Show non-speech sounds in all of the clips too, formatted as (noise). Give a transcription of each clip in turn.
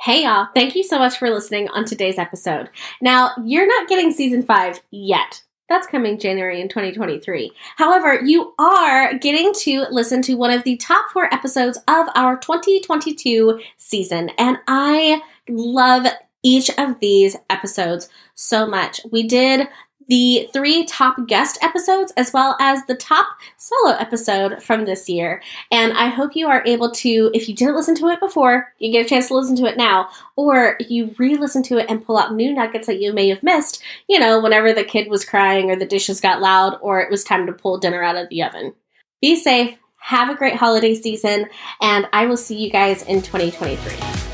Hey y'all, thank you so much for listening on today's episode. Now, you're not getting season five yet. That's coming January in 2023. However, you are getting to listen to one of the top four episodes of our 2022 season, and I love each of these episodes so much. We did the three top guest episodes as well as the top solo episode from this year. And I hope you are able to, if you didn't listen to it before, you get a chance to listen to it now, or you re listen to it and pull out new nuggets that you may have missed, you know, whenever the kid was crying or the dishes got loud or it was time to pull dinner out of the oven. Be safe, have a great holiday season, and I will see you guys in 2023.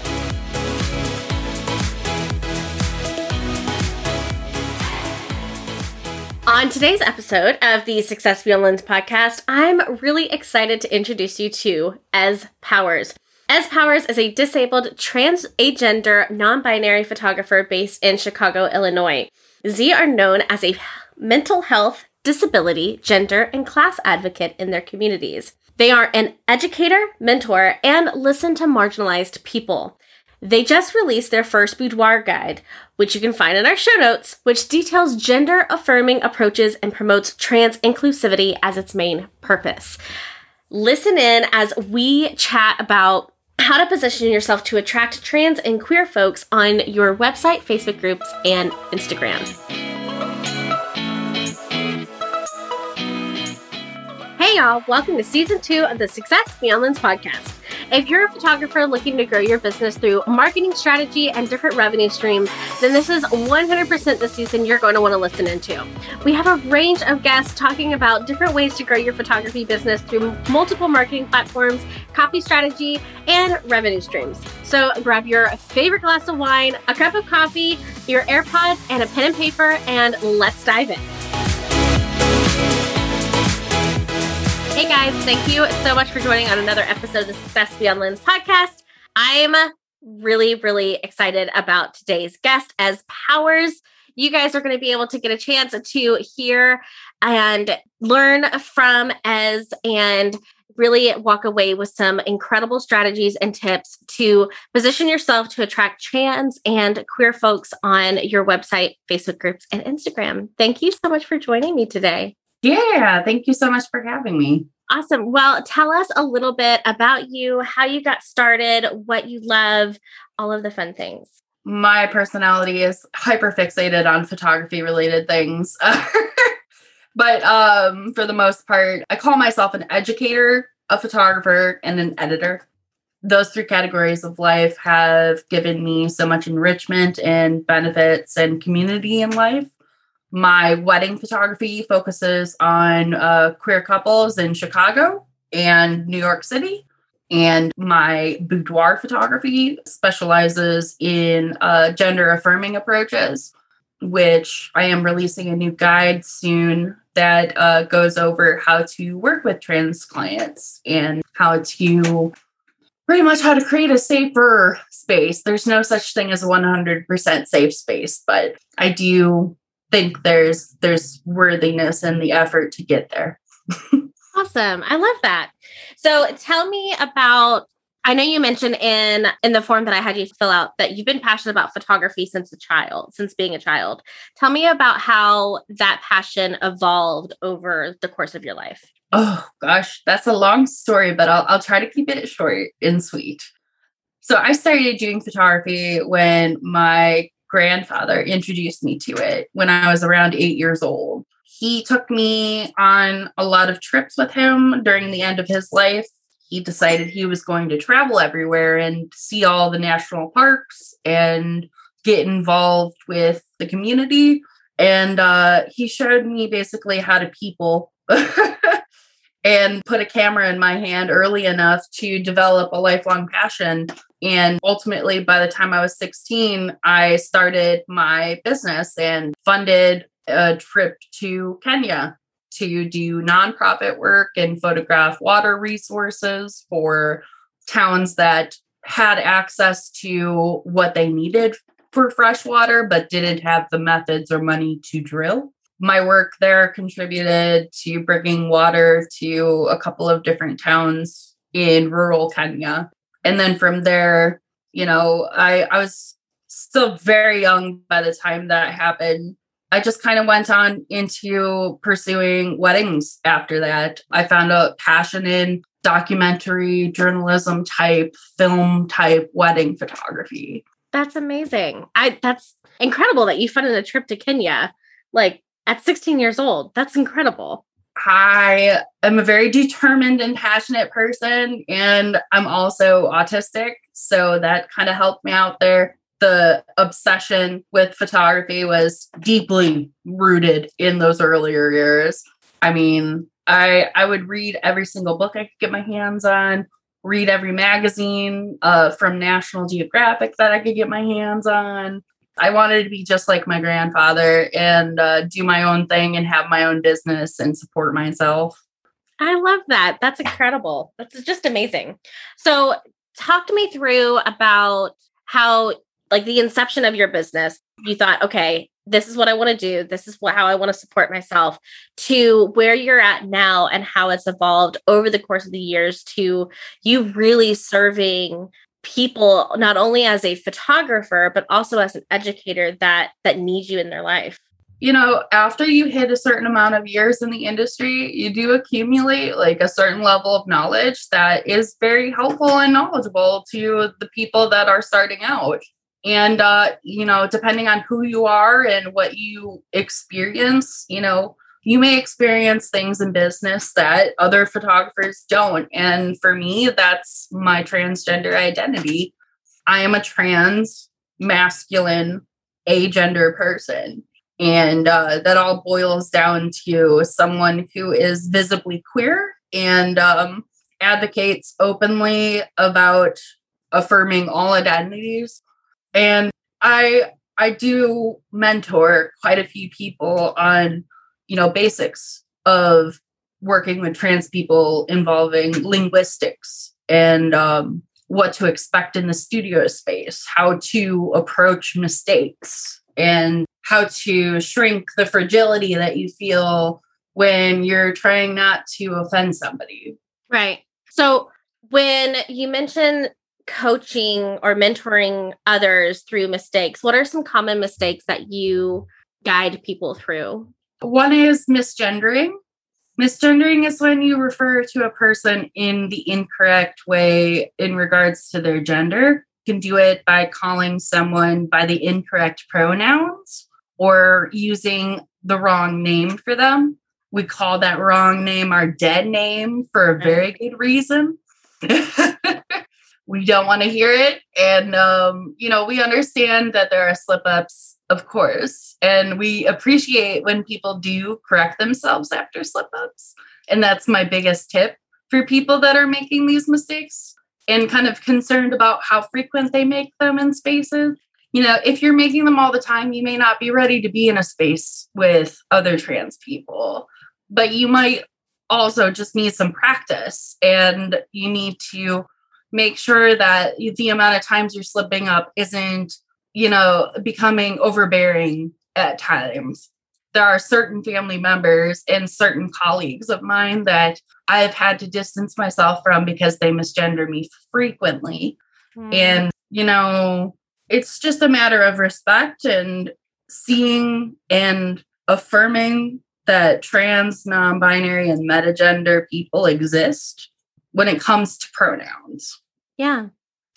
On today's episode of the Success Beyond Lens podcast, I'm really excited to introduce you to Ez Powers. Ez Powers is a disabled, trans agender, non binary photographer based in Chicago, Illinois. Ez are known as a mental health, disability, gender, and class advocate in their communities. They are an educator, mentor, and listen to marginalized people. They just released their first boudoir guide, which you can find in our show notes, which details gender affirming approaches and promotes trans inclusivity as its main purpose. Listen in as we chat about how to position yourself to attract trans and queer folks on your website, Facebook groups, and Instagram. Hey, y'all, welcome to season two of the Success Beyond Lens podcast. If you're a photographer looking to grow your business through marketing strategy and different revenue streams, then this is 100% the season you're going to want to listen into. We have a range of guests talking about different ways to grow your photography business through multiple marketing platforms, copy strategy, and revenue streams. So grab your favorite glass of wine, a cup of coffee, your AirPods, and a pen and paper, and let's dive in. Hey guys, thank you so much for joining on another episode of the Success Beyond Lens podcast. I'm really, really excited about today's guest Ez Powers. You guys are going to be able to get a chance to hear and learn from Ez and really walk away with some incredible strategies and tips to position yourself to attract trans and queer folks on your website, Facebook groups, and Instagram. Thank you so much for joining me today. Yeah, thank you so much for having me. Awesome. Well, tell us a little bit about you, how you got started, what you love, all of the fun things. My personality is hyper fixated on photography related things. (laughs) but um, for the most part, I call myself an educator, a photographer, and an editor. Those three categories of life have given me so much enrichment and benefits and community in life my wedding photography focuses on uh, queer couples in Chicago and New York City. And my boudoir photography specializes in uh, gender affirming approaches, which I am releasing a new guide soon that uh, goes over how to work with trans clients and how to pretty much how to create a safer space. There's no such thing as a 100% safe space, but I do think there's there's worthiness in the effort to get there. awesome. I love that. So tell me about I know you mentioned in in the form that I had you fill out that you've been passionate about photography since a child, since being a child. Tell me about how that passion evolved over the course of your life. Oh gosh, that's a long story, but I'll I'll try to keep it short and sweet. So I started doing photography when my grandfather introduced me to it when I was around eight years old. He took me on a lot of trips with him during the end of his life. He decided he was going to travel everywhere and see all the national parks and get involved with the community. And uh, he showed me basically how to people (laughs) and put a camera in my hand early enough to develop a lifelong passion and ultimately, by the time I was 16, I started my business and funded a trip to Kenya to do nonprofit work and photograph water resources for towns that had access to what they needed for fresh water, but didn't have the methods or money to drill. My work there contributed to bringing water to a couple of different towns in rural Kenya and then from there, You know, I I was still very young by the time that happened. I just kind of went on into pursuing weddings after that. I found a passion in documentary journalism type, film type wedding photography. That's amazing. I that's incredible that you funded a trip to Kenya like at 16 years old. That's incredible. I am a very determined and passionate person, and I'm also autistic. So that kind of helped me out there. The obsession with photography was deeply rooted in those earlier years. I mean, I I would read every single book I could get my hands on, read every magazine uh, from National Geographic that I could get my hands on. I wanted to be just like my grandfather and uh, do my own thing and have my own business and support myself. I love that. That's incredible. That's just amazing. So, talk to me through about how, like, the inception of your business. You thought, okay, this is what I want to do. This is what how I want to support myself. To where you're at now and how it's evolved over the course of the years. To you really serving people not only as a photographer but also as an educator that that need you in their life. You know after you hit a certain amount of years in the industry you do accumulate like a certain level of knowledge that is very helpful and knowledgeable to the people that are starting out. And uh you know depending on who you are and what you experience you know you may experience things in business that other photographers don't. And for me, that's my transgender identity. I am a trans masculine agender person. And uh, that all boils down to someone who is visibly queer and um, advocates openly about affirming all identities. And I I do mentor quite a few people on you know basics of working with trans people involving linguistics and um, what to expect in the studio space how to approach mistakes and how to shrink the fragility that you feel when you're trying not to offend somebody. Right. So when you mention coaching or mentoring others through mistakes what are some common mistakes that you guide people through one is misgendering. Misgendering is when you refer to a person in the incorrect way in regards to their gender. You can do it by calling someone by the incorrect pronouns or using the wrong name for them. We call that wrong name our dead name for a very good reason. (laughs) we don't want to hear it. And, um, you know, we understand that there are slip ups of course. And we appreciate when people do correct themselves after slip ups. And that's my biggest tip for people that are making these mistakes and kind of concerned about how frequent they make them in spaces. You know, if you're making them all the time, you may not be ready to be in a space with other trans people, but you might also just need some practice and you need to make sure that the amount of times you're slipping up isn't you know, becoming overbearing at times. There are certain family members and certain colleagues of mine that I've had to distance myself from because they misgender me frequently. Mm. And, you know, it's just a matter of respect and seeing and affirming that trans, non binary, and metagender people exist when it comes to pronouns. Yeah.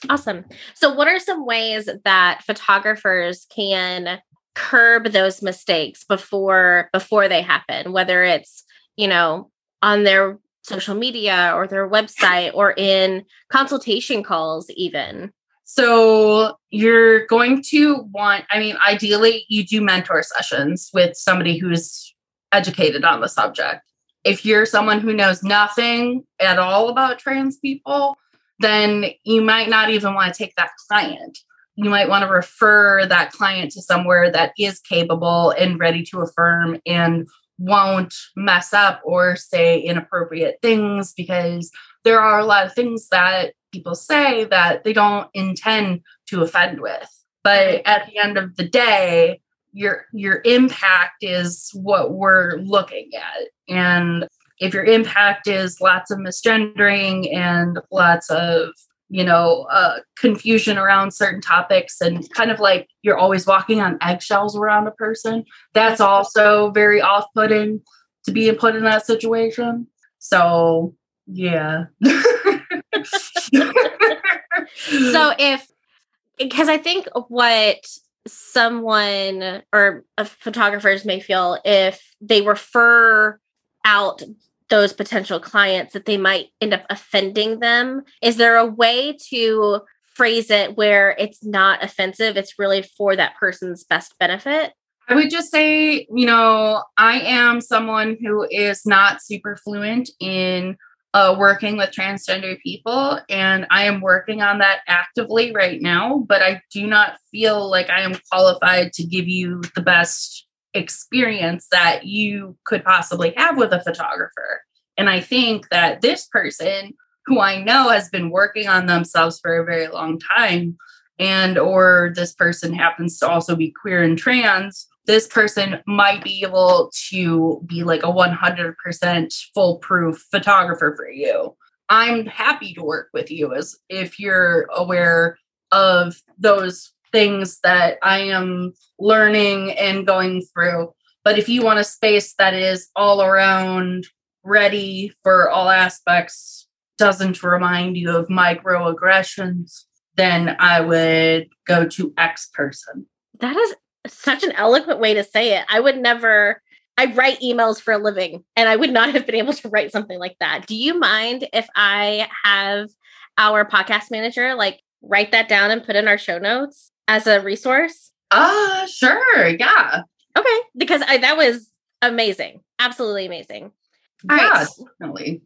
Awesome. So, what are some ways that photographers can curb those mistakes before before they happen? Whether it's you know on their social media or their website or in consultation calls, even. So you're going to want, I mean, ideally, you do mentor sessions with somebody who's educated on the subject. If you're someone who knows nothing at all about trans people, then you might not even want to take that client. You might want to refer that client to somewhere that is capable and ready to affirm and won't mess up or say inappropriate things because there are a lot of things that people say that they don't intend to offend with. But at the end of the day, your your impact is what we're looking at. And if your impact is lots of misgendering and lots of you know, uh, confusion around certain topics and kind of like you're always walking on eggshells around a person. That's also very off putting to be put in that situation. So, yeah. (laughs) so, if, because I think what someone or photographers may feel if they refer out those potential clients that they might end up offending them is there a way to phrase it where it's not offensive it's really for that person's best benefit I would just say, you know, I am someone who is not super fluent in uh, working with transgender people, and I am working on that actively right now. But I do not feel like I am qualified to give you the best experience that you could possibly have with a photographer. And I think that this person, who I know has been working on themselves for a very long time, and or this person happens to also be queer and trans this person might be able to be like a 100% foolproof photographer for you. I'm happy to work with you as if you're aware of those things that I am learning and going through. But if you want a space that is all around ready for all aspects, doesn't remind you of microaggressions, then I would go to X person. That is such an eloquent way to say it. I would never I write emails for a living and I would not have been able to write something like that. Do you mind if I have our podcast manager like write that down and put in our show notes as a resource? Uh, sure. Yeah. Okay, because I, that was amazing. Absolutely amazing. All yeah, right. definitely.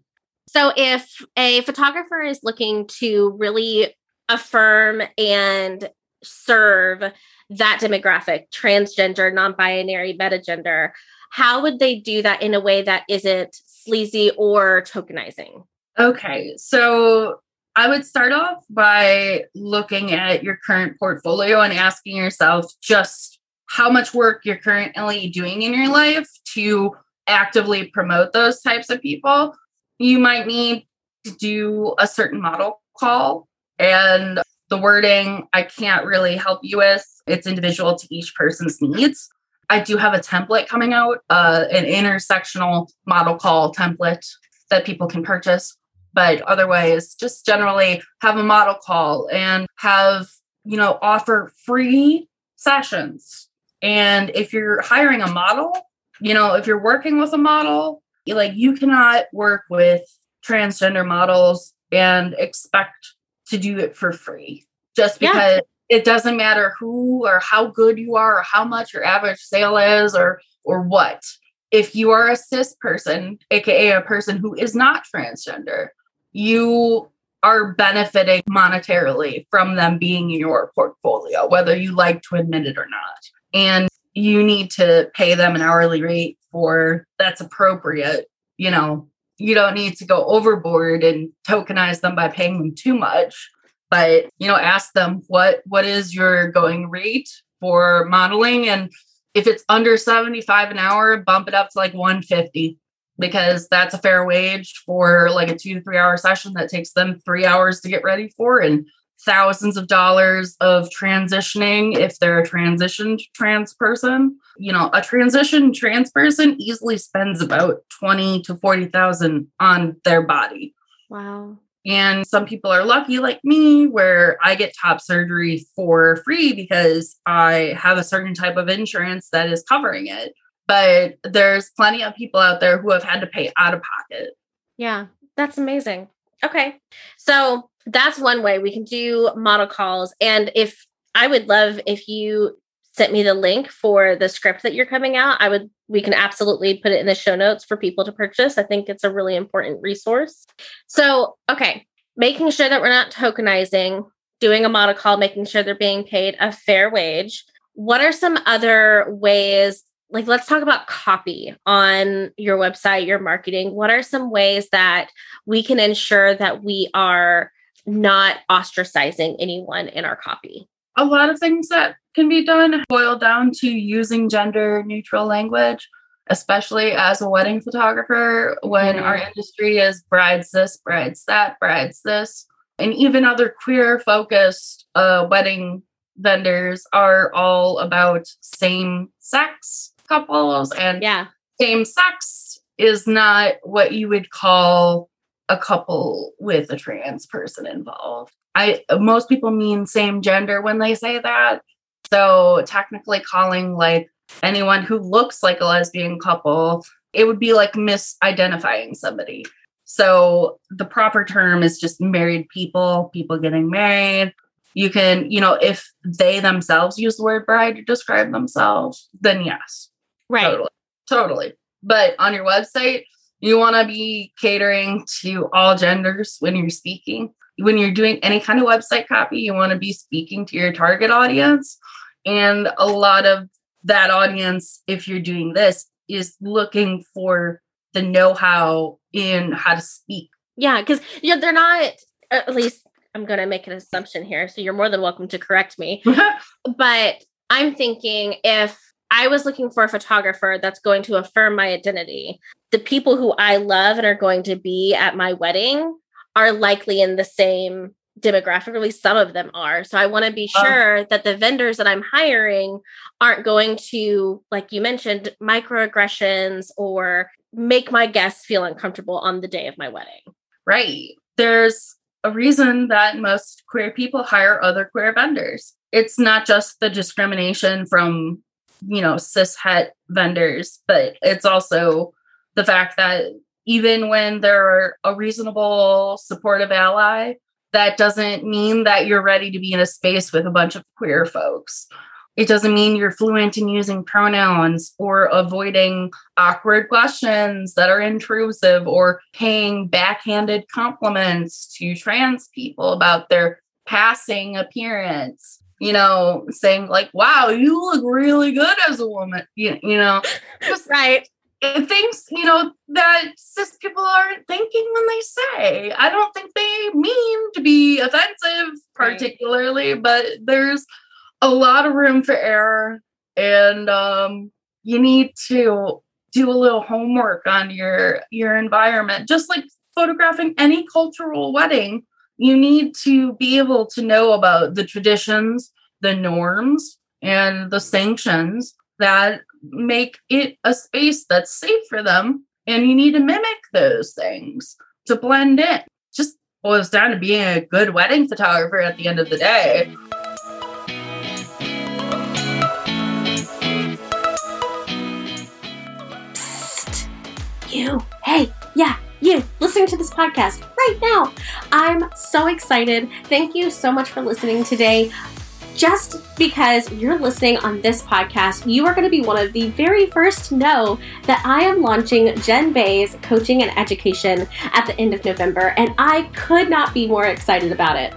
So if a photographer is looking to really affirm and serve that demographic, transgender, non binary, metagender, how would they do that in a way that isn't sleazy or tokenizing? Okay. So I would start off by looking at your current portfolio and asking yourself just how much work you're currently doing in your life to actively promote those types of people. You might need to do a certain model call and the wording I can't really help you with. It's individual to each person's needs. I do have a template coming out, uh, an intersectional model call template that people can purchase. But otherwise, just generally have a model call and have, you know, offer free sessions. And if you're hiring a model, you know, if you're working with a model, like you cannot work with transgender models and expect to do it for free just because yeah. it doesn't matter who or how good you are or how much your average sale is or or what if you are a cis person aka a person who is not transgender you are benefiting monetarily from them being in your portfolio whether you like to admit it or not. And you need to pay them an hourly rate for that's appropriate you know. You don't need to go overboard and tokenize them by paying them too much but you know ask them what what is your going rate for modeling? And if it's under 75 an hour bump it up to like 150 because that's a fair wage for like a two to three hour session that takes them three hours to get ready for and thousands of dollars of transitioning if they're a transitioned trans person. You know, a transition trans person easily spends about 20 to 40,000 on their body. Wow. And some people are lucky, like me, where I get top surgery for free because I have a certain type of insurance that is covering it. But there's plenty of people out there who have had to pay out of pocket. Yeah, that's amazing. Okay. So that's one way we can do model calls. And if I would love if you sent me the link for the script that you're coming out, I would we can absolutely put it in the show notes for people to purchase. I think it's a really important resource. So, okay, making sure that we're not tokenizing, doing a model call, making sure they're being paid a fair wage. What are some other ways like let's talk about copy on your website, your marketing. What are some ways that we can ensure that we are not ostracizing anyone in our copy? A lot of things that can be done boil down to using gender neutral language, especially as a wedding photographer when mm-hmm. our industry is brides this, brides that, brides this. and even other queer focused uh, wedding vendors are all about same sex couples and Yeah. same sex is not what you would call a couple with a trans person involved. I most people mean same gender when they say that. So technically calling like anyone who looks like a lesbian couple, it would be like misidentifying somebody. So the proper term is just married people, people getting married. You can, you know, if they themselves use the word bride to describe themselves, then yes, Right. Totally. Totally. But on your website, you want to be catering to all genders when you're speaking. When you're doing any kind of website copy, you want to be speaking to your target audience. And a lot of that audience, if you're doing this, is looking for the know how in how to speak. Yeah, because you know, they're not at least I'm gonna make an assumption here, so you're more than welcome to correct me. (laughs) But I'm thinking if I was looking for a photographer that's going to affirm my identity, the people who I love and are going to be at my wedding are likely in the same demographic, or at least some of them are. So I want to be Oh. sure that the vendors that I'm hiring aren't going to, like you mentioned, microaggressions or make my guests feel uncomfortable on the day of my wedding. Right. There's a reason that most queer people hire other queer vendors. It's not just the discrimination from, you know, cis het vendors, but it's also the fact that even when they're a reasonable, supportive ally, that doesn't mean that you're ready to be in a space with a bunch of queer folks. It doesn't mean you're fluent in using pronouns or avoiding awkward questions that are intrusive or paying backhanded compliments to trans people about their passing appearance. You know, saying like, wow, you look really good as a woman. You, you know, just Right. things, you know, that cis people aren't thinking when they say. I don't think they mean to be offensive, Right. particularly, but there's a lot of room for error. And um, you need to do a little homework on your your environment. Just like photographing any cultural wedding, you need to be able to know about the traditions, the norms, and the sanctions that make it a space that's safe for them. And you need to mimic those things to blend in. Just boils down to being a good wedding photographer at the end of the day. Psst. You. Hey, you listening to this podcast right now. I'm so excited. Thank you so much for listening today. Just because you're listening on this podcast, you are going to be one of the very first to know that I am launching Jen Bay's coaching and education at the end of November, and I could not be more excited about it.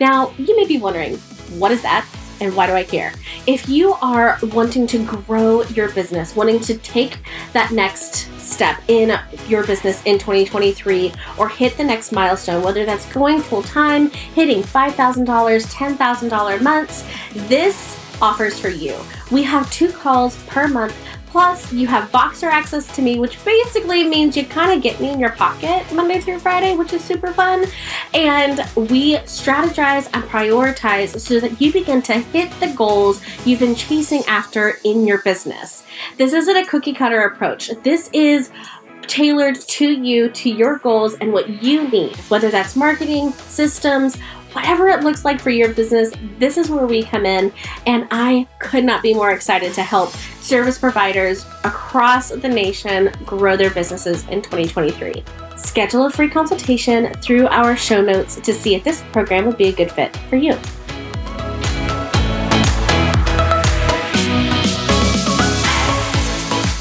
Now, you may be wondering, what is that? And why do I care? If you are wanting to grow your business, wanting to take that next step in your business in 2023 or hit the next milestone, whether that's going full time, hitting $5,000, $10,000 months, this offers for you. We have two calls per month. Plus, you have Voxer access to me, which basically means you kind of get me in your pocket Monday through Friday, which is super fun. And we strategize and prioritize so that you begin to hit the goals you've been chasing after in your business. This isn't a cookie cutter approach. This is tailored to you, to your goals, and what you need, whether that's marketing, systems, whatever it looks like for your business, this is where we come in. And I could not be more excited to help service providers across the nation grow their businesses in 2023. Schedule a free consultation through our show notes to see if this program would be a good fit for you.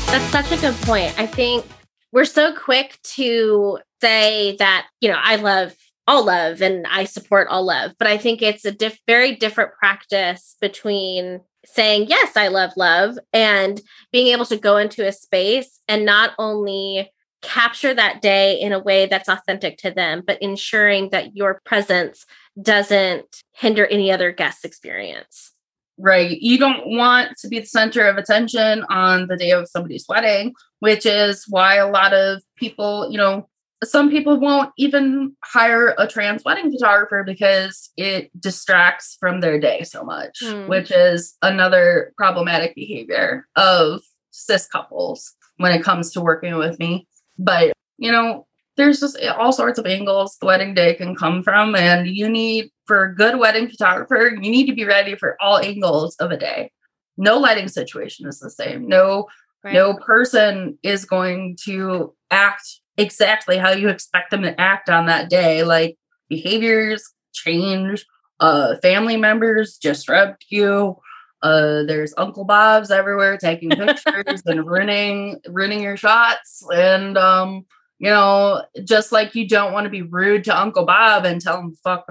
That's such a good point. I think we're so quick to say that, you know, I love all love and I support all love, but I think it's a diff- very different practice between saying, yes, I love love and being able to go into a space and not only capture that day in a way that's authentic to them, but ensuring that your presence doesn't hinder any other guest experience. Right. You don't want to be the center of attention on the day of somebody's wedding, which is why a lot of people, you know, some people won't even hire a trans wedding photographer because it distracts from their day so much, Hmm. which is another problematic behavior of cis couples when it comes to working with me. But, you know, there's just all sorts of angles the wedding day can come from. And you need, for a good wedding photographer, you need to be ready for all angles of a day. No lighting situation is the same. No Right. no person is going to act exactly how you expect them to act on that day. Like behaviors change, uh, family members disrupt you. Uh, there's Uncle Bob's everywhere taking (laughs) pictures and ruining ruining your shots. And um, you know, just like you don't want to be rude to Uncle Bob and tell him fuck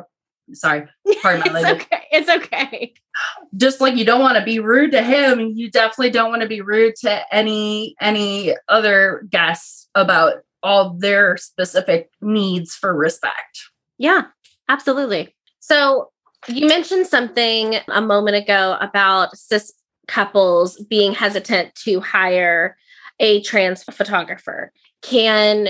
sorry, pardon my (laughs) it's language okay. It's okay. just like you don't want to be rude to him you definitely don't want to be rude to any any other guests about all their specific needs for respect Yeah, absolutely. So you mentioned something a moment ago about cis couples being hesitant to hire a trans photographer. Can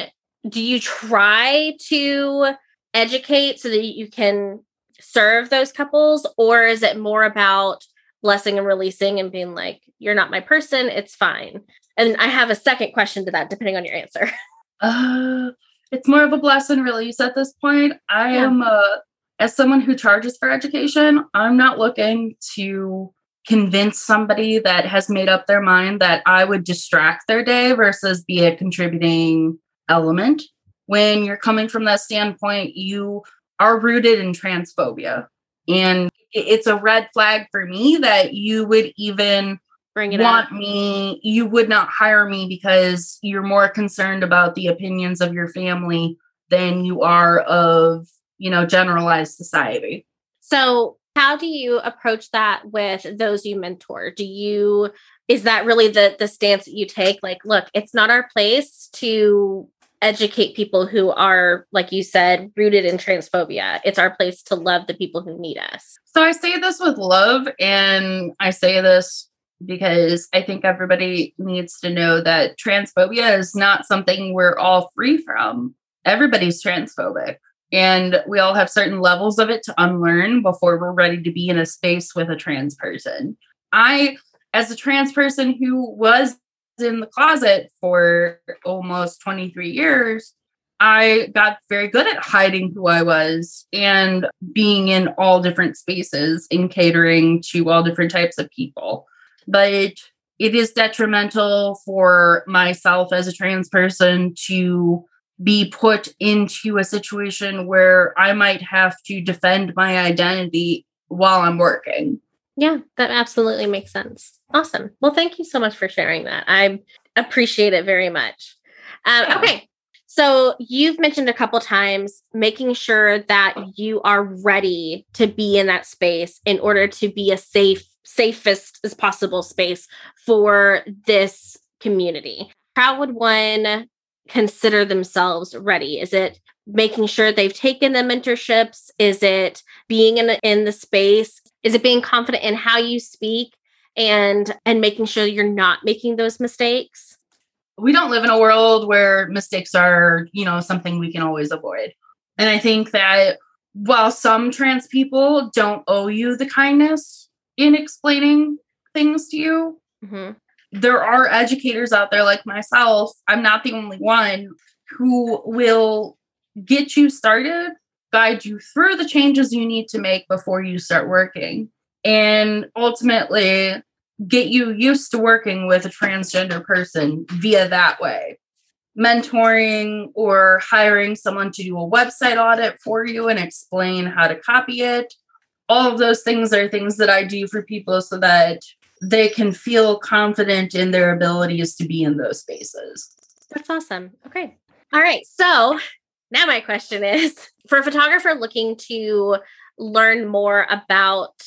do you try to educate so that you can serve those couples or is it more about blessing and releasing and being like you're not my person it's fine and i have a second question to that depending on your answer (laughs) uh it's more of a bless and release at this point. I Yeah. am uh as someone who charges for education i'm not looking to convince somebody that has made up their mind that i would distract their day versus be a contributing element. When you're coming from that standpoint you are rooted in transphobia. And it's a red flag for me that you would even bring it want up me you would not hire me because you're more concerned about the opinions of your family than you are of you know generalized society So, how do you approach that with those you mentor? Do you is that really the the stance that you take like look, it's not our place to educate people who are like you said rooted in transphobia. It's our place to love the people who need us. so i say this with love and i say this because i think everybody needs to know that transphobia is not something we're all free from everybody's transphobic and we all have certain levels of it to unlearn before we're ready to be in a space with a trans person i as a trans person who was in the closet for almost 23 years, I got very good at hiding who I was and being in all different spaces and catering to all different types of people. But it is detrimental for myself as a trans person to be put into a situation where I might have to defend my identity while I'm working. Yeah, that absolutely makes sense. Awesome. Well, thank you so much for sharing that. I appreciate it very much. Um, Yeah. Okay. So you've mentioned a couple times making sure that you are ready to be in that space in order to be a safe, safest as possible space for this community. How would one consider themselves ready? Is it making sure they've taken the mentorships? Is it being in the, in the space? Is it being confident in how you speak and and making sure you're not making those mistakes? we don't live in a world where mistakes are, you know, something we can always avoid. And I think that while some trans people don't owe you the kindness in explaining things to you, Mhm. there are educators out there like myself. I'm not the only one who will get you started, guide you through the changes you need to make before you start working, and ultimately get you used to working with a transgender person via that way. Mentoring or hiring someone to do a website audit for you and explain how to copy it. All of those things are things that I do for people so that they can feel confident in their abilities to be in those spaces. That's awesome. Okay. All right. So now my question is (laughs) for a photographer looking to learn more about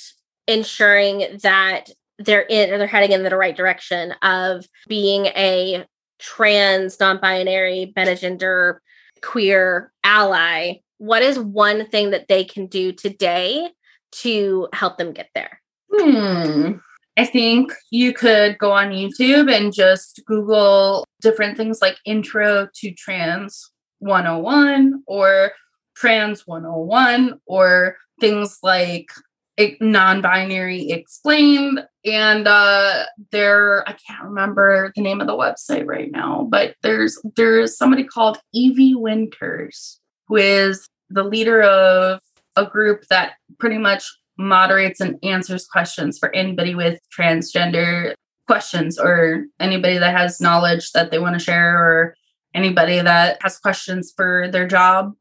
ensuring that they're in or they're heading in the right direction of being a trans, non-binary, metagender, queer ally, what is one thing that they can do today to help them get there? Hmm. I think you could go on YouTube and just Google different things like intro to trans 101 or Trans 101 or things like non-binary explained and uh there i can't remember the name of the website right now but there's there's somebody called evie winters who is the leader of a group that pretty much moderates and answers questions for anybody with transgender questions or anybody that has knowledge that they want to share or anybody that has questions for their job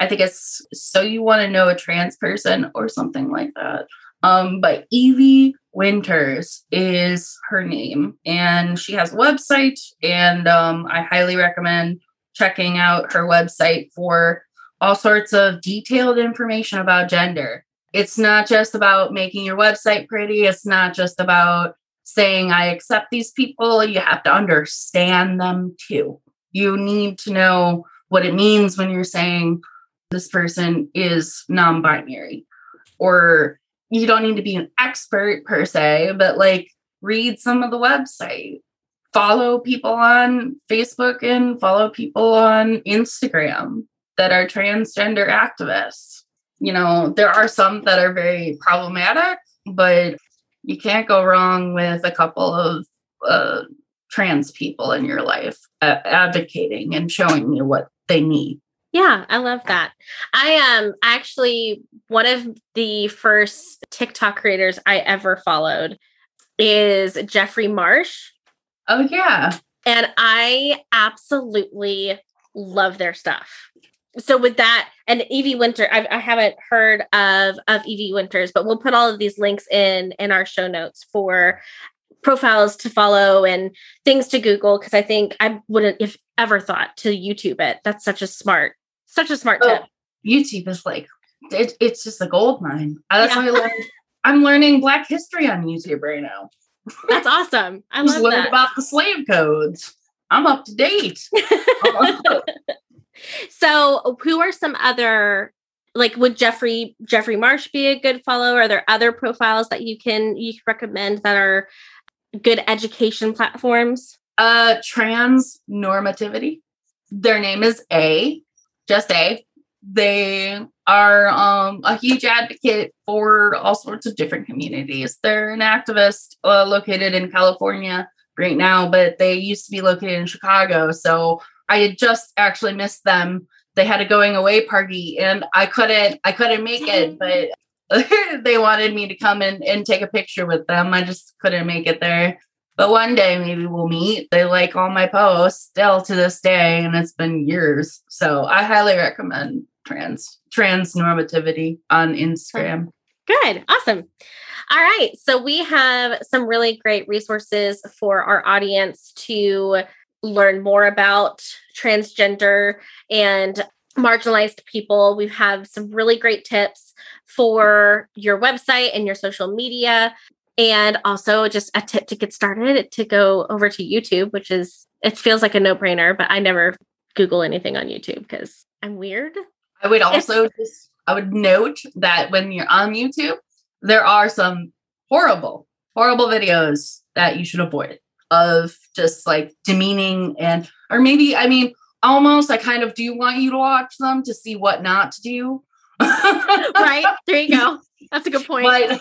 I think it's so you want to know a trans person or something like that. Um, but Evie Winters is her name, and she has a website, and um, I highly recommend checking out her website for all sorts of detailed information about gender. It's not just about making your website pretty, it's not just about saying, I accept these people. You have to understand them too. You need to know what it means when you're saying, this person is non binary. Or you don't need to be an expert per se, but like read some of the website, follow people on Facebook and follow people on Instagram that are transgender activists. You know, there are some that are very problematic, but you can't go wrong with a couple of uh, trans people in your life uh, advocating and showing you what they need. Yeah, I love that. I am um, actually one of the first TikTok creators I ever followed is Jeffrey Marsh. Oh yeah. And I absolutely love their stuff. So with that, and Evie Winter, I've, I have not heard of of Evie Winters, but we'll put all of these links in in our show notes for profiles to follow and things to Google because I think I wouldn't have ever thought to YouTube it. That's such a smart such a smart oh, tip. YouTube is like it, it's just a gold mine. That's yeah. why I learned. I'm learning Black history on YouTube right now. That's awesome. I just learned that. about the slave codes. I'm up to date. (laughs) so, who are some other like would Jeffrey Jeffrey Marsh be a good follow? Are there other profiles that you can you can recommend that are good education platforms? Uh, trans normativity. Their name is A just A. They are um, a huge advocate for all sorts of different communities. They're an activist uh, located in California right now, but they used to be located in Chicago. So I had just actually missed them. They had a going away party, and I couldn't. I couldn't make it, (laughs) but (laughs) they wanted me to come in and take a picture with them. I just couldn't make it there. But one day maybe we'll meet. They like all my posts still to this day, and it's been years. So I highly recommend trans trans normativity on Instagram. Good. Awesome. All right. So we have some really great resources for our audience to learn more about transgender and marginalized people. We have some really great tips for your website and your social media. And also just a tip to get started to go over to YouTube, which is it feels like a no-brainer, but I never Google anything on YouTube because I'm weird. I would also it's- just I would note that when you're on YouTube, there are some horrible, horrible videos that you should avoid of just like demeaning and or maybe I mean almost I kind of do want you to watch them to see what not to do. (laughs) right. There you go. That's a good point. But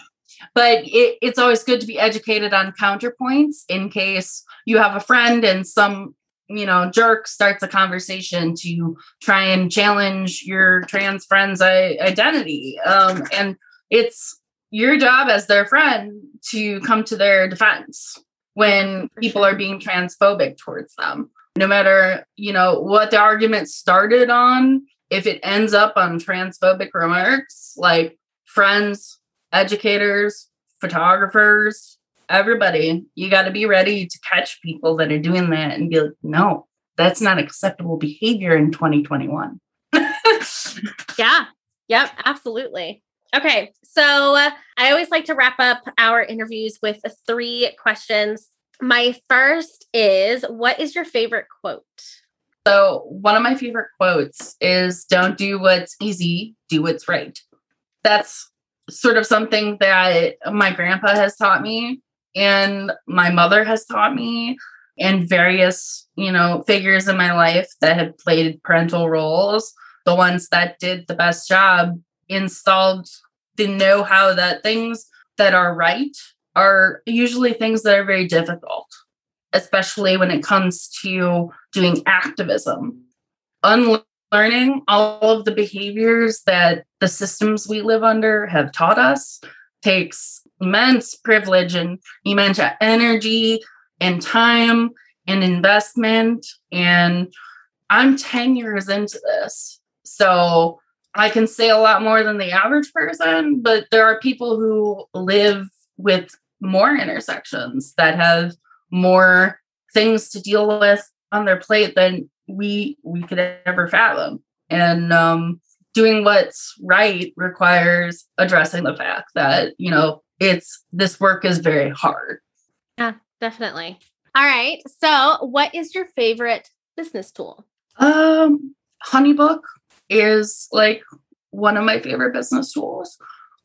but it, it's always good to be educated on counterpoints in case you have a friend and some you know jerk starts a conversation to try and challenge your trans friend's identity um, and it's your job as their friend to come to their defense when people are being transphobic towards them no matter you know what the argument started on if it ends up on transphobic remarks like friends educators, photographers, everybody. You got to be ready to catch people that are doing that and be like, no, that's not acceptable behavior in 2021. (laughs) yeah. Yep. Absolutely. Okay. So uh, I always like to wrap up our interviews with three questions. My first is What is your favorite quote? So, one of my favorite quotes is Don't do what's easy, do what's right. That's sort of something that my grandpa has taught me and my mother has taught me and various, you know, figures in my life that had played parental roles. The ones that did the best job installed the know how that things that are right are usually things that are very difficult, especially when it comes to doing activism. Unlearning all of the behaviors that the systems we live under have taught us takes immense privilege and immense energy and time and investment. And I'm 10 years into this. So I can say a lot more than the average person, but there are people who live with more intersections that have more things to deal with on their plate than we we could ever fathom. And um, doing what's right requires addressing the fact that you know it's this work is very hard. Yeah, definitely. All right. So, what is your favorite business tool? Um, Honeybook is like one of my favorite business tools.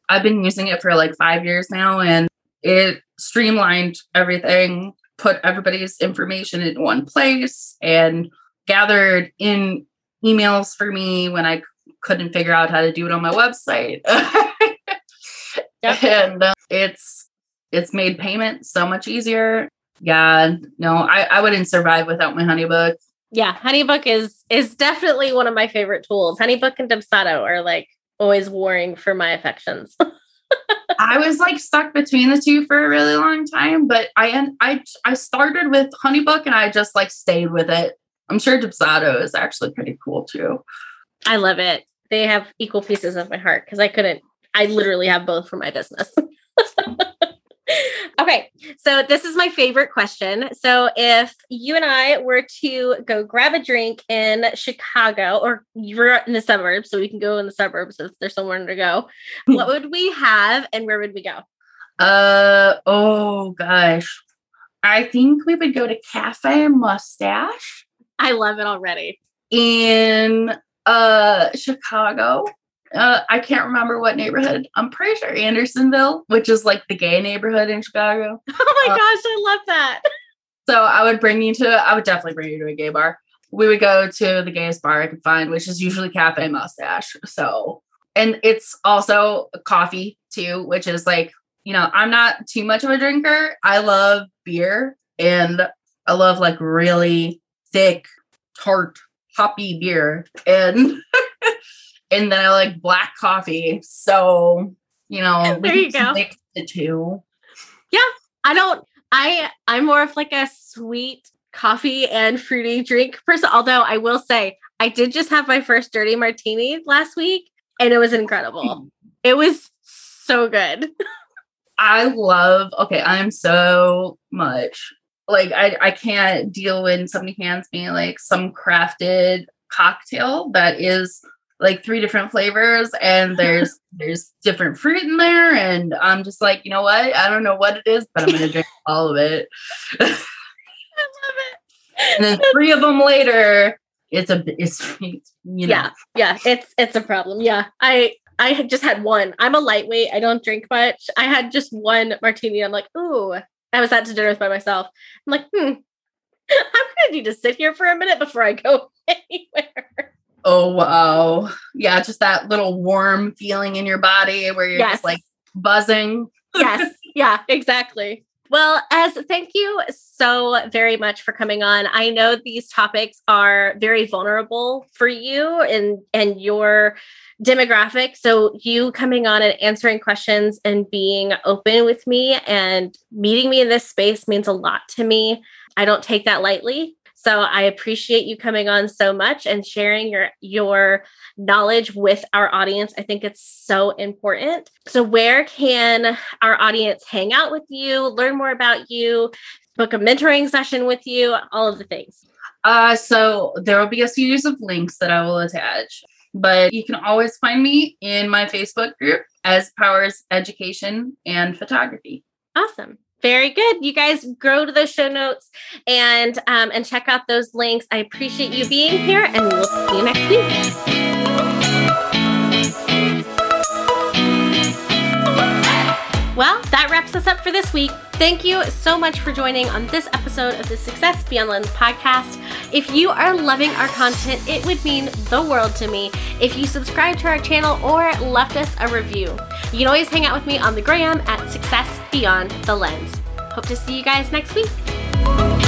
I've been using it for like 5 years now and it streamlined everything, put everybody's information in one place and gathered in emails for me when I couldn't figure out how to do it on my website. (laughs) And uh, it's it's made payment so much easier. Yeah, no, I, I wouldn't survive without my HoneyBook. Yeah, HoneyBook is is definitely one of my favorite tools. HoneyBook and Dubsado are like always warring for my affections. (laughs) I was like stuck between the two for a really long time, but I I I started with HoneyBook and I just like stayed with it. I'm sure Dubsado is actually pretty cool too. I love it. They have equal pieces of my heart because I couldn't. I literally have both for my business. (laughs) (laughs) okay, so this is my favorite question. So, if you and I were to go grab a drink in Chicago, or you're in the suburbs, so we can go in the suburbs if there's somewhere to go, (laughs) what would we have and where would we go? Uh oh gosh. I think we would go to Cafe Mustache. I love it already. In uh Chicago uh, I can't remember what neighborhood. I'm pretty sure Andersonville, which is like the gay neighborhood in Chicago. (laughs) Oh my uh, gosh, I love that. (laughs) So I would bring you to, I would definitely bring you to a gay bar. We would go to the gayest bar I could find, which is usually Cafe Mustache. So, and it's also coffee too, which is like, you know, I'm not too much of a drinker. I love beer and I love like really thick, tart, hoppy beer. And (laughs) and then I like black coffee. So, you know, there you go. Mix the two. Yeah. I don't I I'm more of like a sweet coffee and fruity drink person. Although I will say I did just have my first dirty martini last week and it was incredible. Hmm. It was so good. (laughs) I love okay, I'm so much like I, I can't deal when somebody hands me like some crafted cocktail that is like three different flavors and (laughs) there's there's different fruit in there and i'm just like you know what? I don't know what it is but i'm gonna drink (laughs) all of it. I love it. And then three of them later it's a it's you know. yeah yeah it's it's a problem. Yeah i i just had one. I'm a lightweight. I don't drink much. I had just one martini. I'm like ooh. I was out to dinner by myself. I'm like hmm (laughs) i'm gonna need to sit here for a minute before i go anywhere Oh wow. Yeah, just that little warm feeling in your body where you're yes. just like buzzing. yes. (laughs) Yeah, exactly. Well, Ez thank you so very much for coming on. I know these topics are very vulnerable for you and and your demographic. So you coming on and answering questions and being open with me and meeting me in this space means a lot to me. I don't take that lightly. So I appreciate you coming on so much and sharing your your knowledge with our audience. I think it's so important. So where can our audience hang out with you, learn more about you, book a mentoring session with you, all of the things? Uh, so there will be a series of links that I will attach, but you can always find me in my Facebook group as Powers Education and Photography. Awesome. Very good. You guys go to those show notes and um, and check out those links. I appreciate you being here, and we'll see you next week. Well, that wraps us up for this week. Thank you so much for joining on this episode of the Success Beyond Lens podcast. If you are loving our content, it would mean the world to me if you subscribe to our channel or left us a review. You can always hang out with me on the gram at Success Beyond the Lens. Hope to see you guys next week.